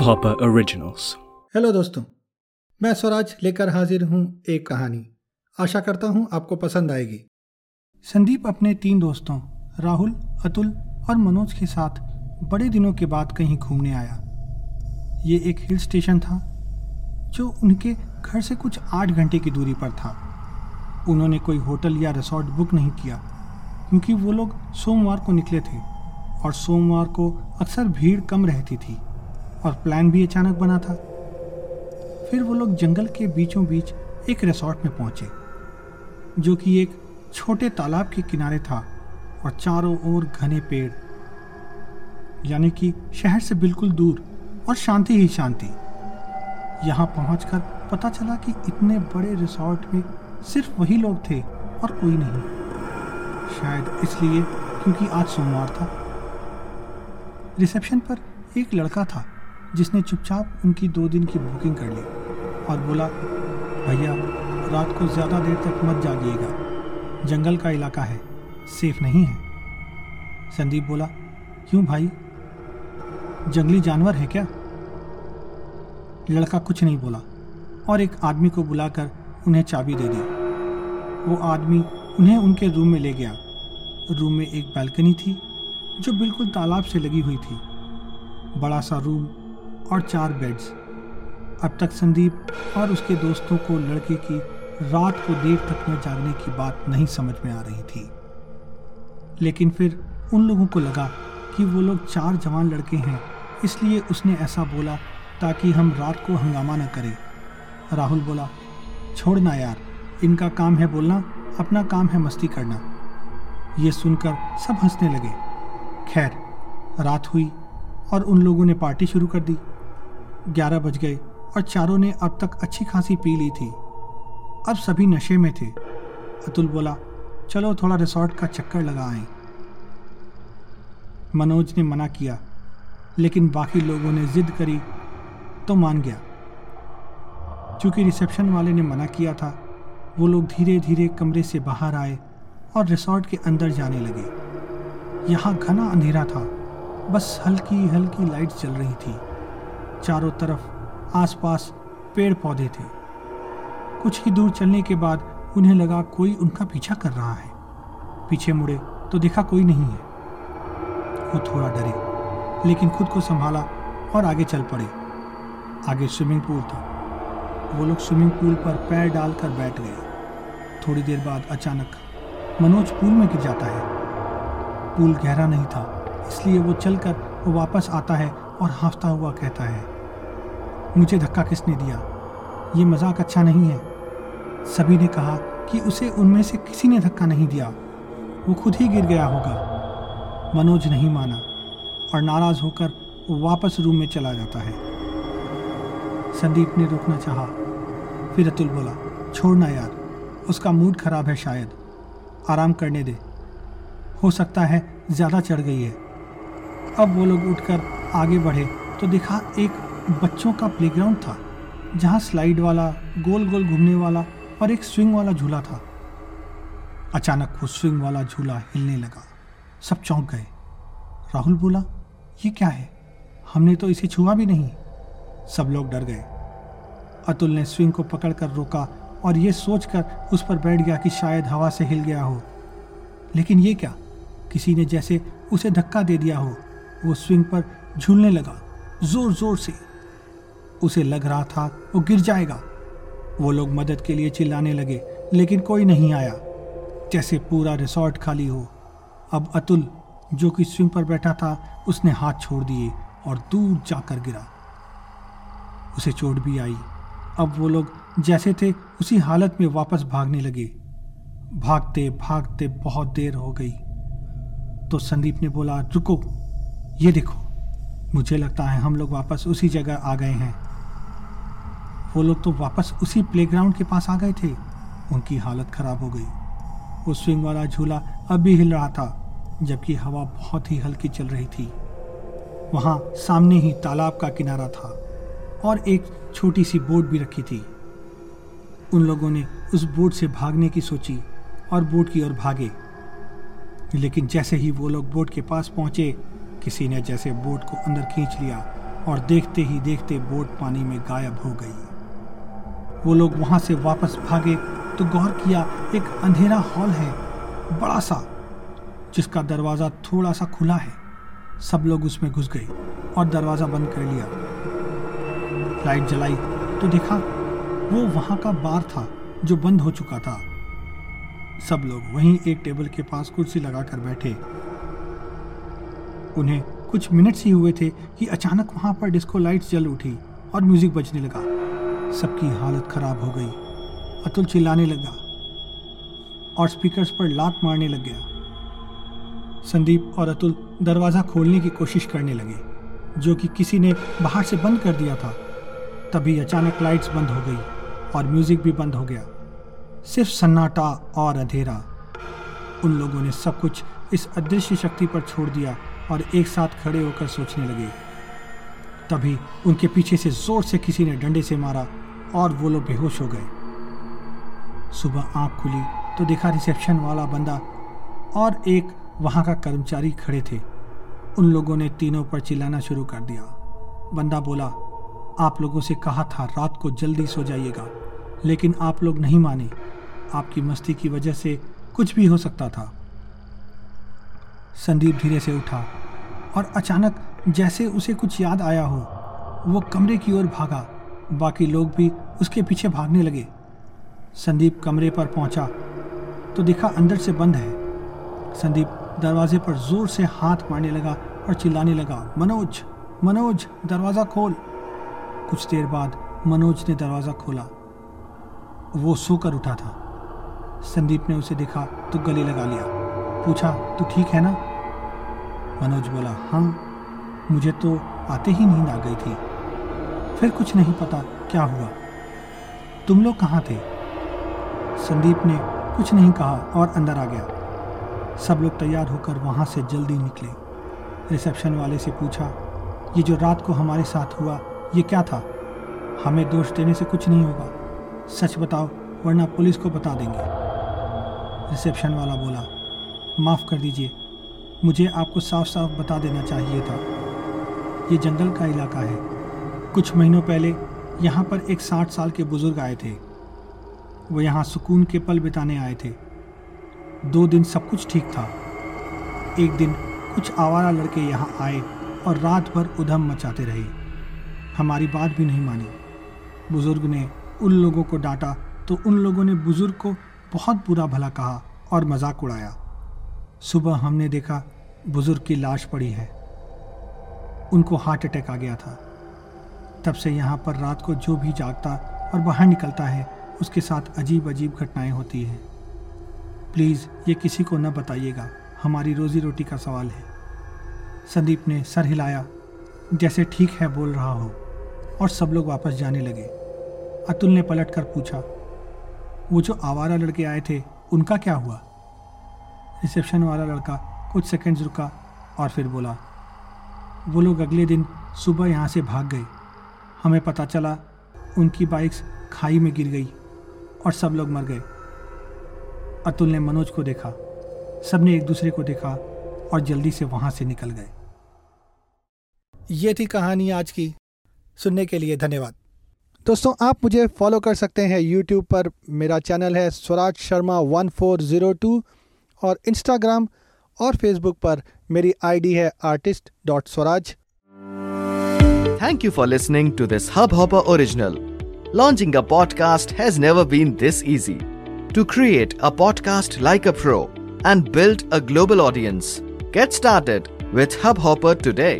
Hopper originals hello दोस्तों। मैं स्वराज लेकर हाजिर हूँ एक कहानी। आशा करता हूँ आपको पसंद आएगी। संदीप अपने तीन दोस्तों, राहुल, अतुल और मनोज के साथ बड़े दिनों के बाद कहीं घूमने आया। ये एक हिल स्टेशन था, जो उनके घर से कुछ आठ घंटे की दूरी पर था। उन्होंने कोई होटल या रिसोर्ट बुक नहीं किया, क्योंकि वो लोग सोमवार को निकले थे। और सोमवार को अक्सर भीड़ कम रहती थी और प्लान भी अचानक बना था। फिर वो लोग जंगल के बीचों बीच एक रिसोर्ट में पहुँचे, जो कि एक छोटे तालाब के किनारे था और चारों ओर घने पेड़, यानी कि शहर से बिल्कुल दूर और शांति ही शांति। यहाँ पहुंचकर पता चला कि इतने बड़े रिसोर्ट में सिर्फ़ वही लोग थे और कोई नहीं। शायद इसलिए क्योंकि आज सोमवार था। रिसेप्शन पर एक लड़का था जिसने चुपचाप उनकी दो दिन की बुकिंग कर ली और बोला, भैया, रात को ज़्यादा देर तक मत जागिएगा। जंगल का इलाका है, सेफ़ नहीं है। संदीप बोला, क्यों भाई? जंगली जानवर है क्या? लड़का कुछ नहीं बोला और एक आदमी को बुलाकर उन्हें चाबी दे दी। वो आदमी उन्हें उनके रूम में ले गया। रूम में एक बालकनी थी जो बिल्कुल तालाब से लगी हुई थी। बड़ा सा रूम और चार बेड्स। अब तक संदीप और उसके दोस्तों को लड़के की रात को देर तक न जागने की बात नहीं समझ में आ रही थी। लेकिन फिर उन लोगों को लगा कि वो लोग चार जवान लड़के हैं, इसलिए उसने ऐसा बोला ताकि हम रात को हंगामा न करें। राहुल बोला छोड़ना यार, इनका काम है बोलना, अपना काम है मस्ती करना। ये सुनकर सब हंसने लगे। खैर, रात हुई और उन लोगों ने पार्टी शुरू कर दी। ग्यारह बज गए और चारों ने अब तक अच्छी खासी पी ली थी। अब सभी नशे में थे। अतुल बोला, चलो थोड़ा रिसोर्ट का चक्कर लगा आए। मनोज ने मना किया, लेकिन बाकी लोगों ने जिद करी तो मान गया। चूँकि रिसेप्शन वाले ने मना किया था, वो लोग धीरे धीरे कमरे से बाहर आए और रिसोर्ट के अंदर जाने लगे। यहाँ घना अंधेरा था। बस हल्की हल्की लाइट चल रही थी। चारों तरफ़ आसपास पेड़ पौधे थे। कुछ ही दूर चलने के बाद उन्हें लगा कोई उनका पीछा कर रहा है। पीछे मुड़े तो देखा कोई नहीं है। वो थोड़ा डरे, लेकिन खुद को संभाला और आगे चल पड़े। आगे स्विमिंग पूल था। वो लोग स्विमिंग पूल पर पैर डालकर बैठ गए। थोड़ी देर बाद अचानक मनोज पूल में गिर जाता है। पूल गहरा नहीं था, इसलिए वो चलकर वो वापस आता है और हाँफता हुआ कहता है, मुझे धक्का किसने दिया? ये मज़ाक अच्छा नहीं है। सभी ने कहा कि उसे उनमें से किसी ने धक्का नहीं दिया, वो खुद ही गिर गया होगा। मनोज नहीं माना और नाराज़ होकर वो वापस रूम में चला जाता है। संदीप ने रोकना चाहा, फिर अतुल बोला, छोड़ना यार, उसका मूड खराब है शायद, आराम करने दे। हो सकता है ज़्यादा चढ़ गई है। अब वो लोग उठकर आगे बढ़े तो देखा एक बच्चों का प्लेग्राउंड था, जहाँ स्लाइड वाला गोल गोल घूमने वाला और एक स्विंग वाला झूला था। अचानक वो स्विंग वाला झूला हिलने लगा। सब चौंक गए। राहुल बोला, ये क्या है? हमने तो इसे छुआ भी नहीं। सब लोग डर गए। अतुल ने स्विंग को पकड़कर रोका और ये सोचकर उस पर बैठ गया कि शायद हवा से हिल गया हो। लेकिन ये क्या? किसी ने जैसे उसे धक्का दे दिया हो, वो स्विंग पर झूलने लगा, ज़ोर ज़ोर से। उसे लग रहा था वो गिर जाएगा। वो लोग मदद के लिए चिल्लाने लगे, लेकिन कोई नहीं आया। जैसे पूरा रिसोर्ट खाली हो। अब अतुल, जो कि स्विंग पर बैठा था, उसने हाथ छोड़ दिए और दूर जाकर गिरा। उसे चोट भी आई। अब वो लोग जैसे थे, उसी हालत में वापस भागने लगे। भागते भागते बहुत देर हो गई। तो संदीप ने बोला, रुको, ये देखो। मुझे लगता है हम लोग वापस उसी जगह आ गए हैं। वो लोग तो वापस उसी प्लेग्राउंड के पास आ गए थे। उनकी हालत खराब हो गई। वो स्विंग वाला झूला अब भी हिल रहा था, जबकि हवा बहुत ही हल्की चल रही थी। वहाँ सामने ही तालाब का किनारा था और एक छोटी सी बोट भी रखी थी। उन लोगों ने उस बोट से भागने की सोची और बोट की ओर भागे। लेकिन जैसे ही वो लोग बोट के पास पहुँचे, किसी ने जैसे बोट को अंदर खींच लिया और देखते ही देखते बोट पानी में गायब हो गई। वो लोग वहाँ से वापस भागे तो गौर किया, एक अंधेरा हॉल है, बड़ा सा, जिसका दरवाज़ा थोड़ा सा खुला है। सब लोग उसमें घुस गए और दरवाज़ा बंद कर लिया। लाइट जलाई तो देखा, वो वहाँ का बार था जो बंद हो चुका था। सब लोग वहीं एक टेबल के पास कुर्सी लगाकर बैठे। उन्हें कुछ मिनट्स ही हुए थे कि अचानक वहाँ पर डिस्को लाइट्स जल उठी और म्यूज़िक बजने लगा। सबकी हालत खराब हो गई। अतुल चिल्लाने लगा और स्पीकर्स पर लात मारने लग गया। संदीप और अतुल दरवाज़ा खोलने की कोशिश करने लगे, जो कि किसी ने बाहर से बंद कर दिया था। तभी अचानक लाइट्स बंद हो गई और म्यूज़िक भी बंद हो गया। सिर्फ़ सन्नाटा और अंधेरा। उन लोगों ने सब कुछ इस अदृश्य शक्ति पर छोड़ दिया और एक साथ खड़े होकर सोचने लगे। तभी उनके पीछे से ज़ोर से किसी ने डंडे से मारा और वो लोग बेहोश हो गए। सुबह आँख खुली तो देखा रिसेप्शन वाला बंदा और एक वहाँ का कर्मचारी खड़े थे। उन लोगों ने तीनों पर चिल्लाना शुरू कर दिया। बंदा बोला, आप लोगों से कहा था रात को जल्दी सो जाइएगा, लेकिन आप लोग नहीं माने। आपकी मस्ती की वजह से कुछ भी हो सकता था। संदीप धीरे से उठा और अचानक जैसे उसे कुछ याद आया हो, वो कमरे की ओर भागा। बाकी लोग भी उसके पीछे भागने लगे। संदीप कमरे पर पहुँचा तो देखा अंदर से बंद है। संदीप दरवाजे पर ज़ोर से हाथ मारने लगा और चिल्लाने लगा, मनोज मनोज, दरवाज़ा खोल। कुछ देर बाद मनोज ने दरवाज़ा खोला। वो सोकर उठा था। संदीप ने उसे देखा तो गले लगा लिया। पूछा, तू ठीक है ना? मनोज बोला हाँ मुझे तो आते ही नींद आ गई थी। फिर कुछ नहीं पता क्या हुआ। तुम लोग कहाँ थे? संदीप ने कुछ नहीं कहा और अंदर आ गया। सब लोग तैयार होकर वहाँ से जल्दी निकले। रिसेप्शन वाले से पूछा, ये जो रात को हमारे साथ हुआ, ये क्या था? हमें दोष देने से कुछ नहीं होगा। सच बताओ, वरना पुलिस को बता देंगे। रिसेप्शन वाला बोला, माफ़ कर दीजिए, मुझे आपको साफ़ साफ़ बता देना चाहिए था। ये जंगल का इलाका है। कुछ महीनों पहले यहाँ पर एक साठ साल के बुज़ुर्ग आए थे। वो यहाँ सुकून के पल बिताने आए थे। दो दिन सब कुछ ठीक था। एक दिन कुछ आवारा लड़के यहाँ आए और रात भर उधम मचाते रहे। हमारी बात भी नहीं मानी। बुज़ुर्ग ने उन लोगों को डांटा तो उन लोगों ने बुज़ुर्ग को बहुत बुरा भला कहा और मज़ाक उड़ाया। सुबह हमने देखा बुज़ुर्ग की लाश पड़ी है। उनको हार्ट अटैक आ गया था। तब से यहाँ पर रात को जो भी जागता और बाहर निकलता है, उसके साथ अजीब अजीब घटनाएँ होती हैं। प्लीज़, ये किसी को न बताइएगा। हमारी रोज़ी रोटी का सवाल है। संदीप ने सर हिलाया। जैसे ठीक है बोल रहा हो। और सब लोग वापस जाने लगे। अतुल ने पलट कर पूछा वो जो आवारा लड़के आए थे, उनका क्या हुआ? रिसेप्शन वाला लड़का कुछ सेकंड्स रुका और फिर बोला, वो लोग अगले दिन सुबह यहाँ से भाग गए। हमें पता चला, उनकी बाइक्स खाई में गिर गई और सब लोग मर गए। अतुल ने मनोज को देखा, सबने एक दूसरे को देखा और जल्दी से वहाँ से निकल गए। ये थी कहानी आज की। सुनने के लिए धन्यवाद। दोस्तों, आप मुझे फॉलो कर सकते हैं यूट्यूब पर। मेरा चैनल है Swaraj Sharma one four zero two और इंस्टाग्राम और फेसबुक पर मेरी आईडी है artist dot Swaraj thank you for listening to this Hubhopper original launching a podcast has never been this easy to create a podcast like a pro and build a global audience get started with Hubhopper today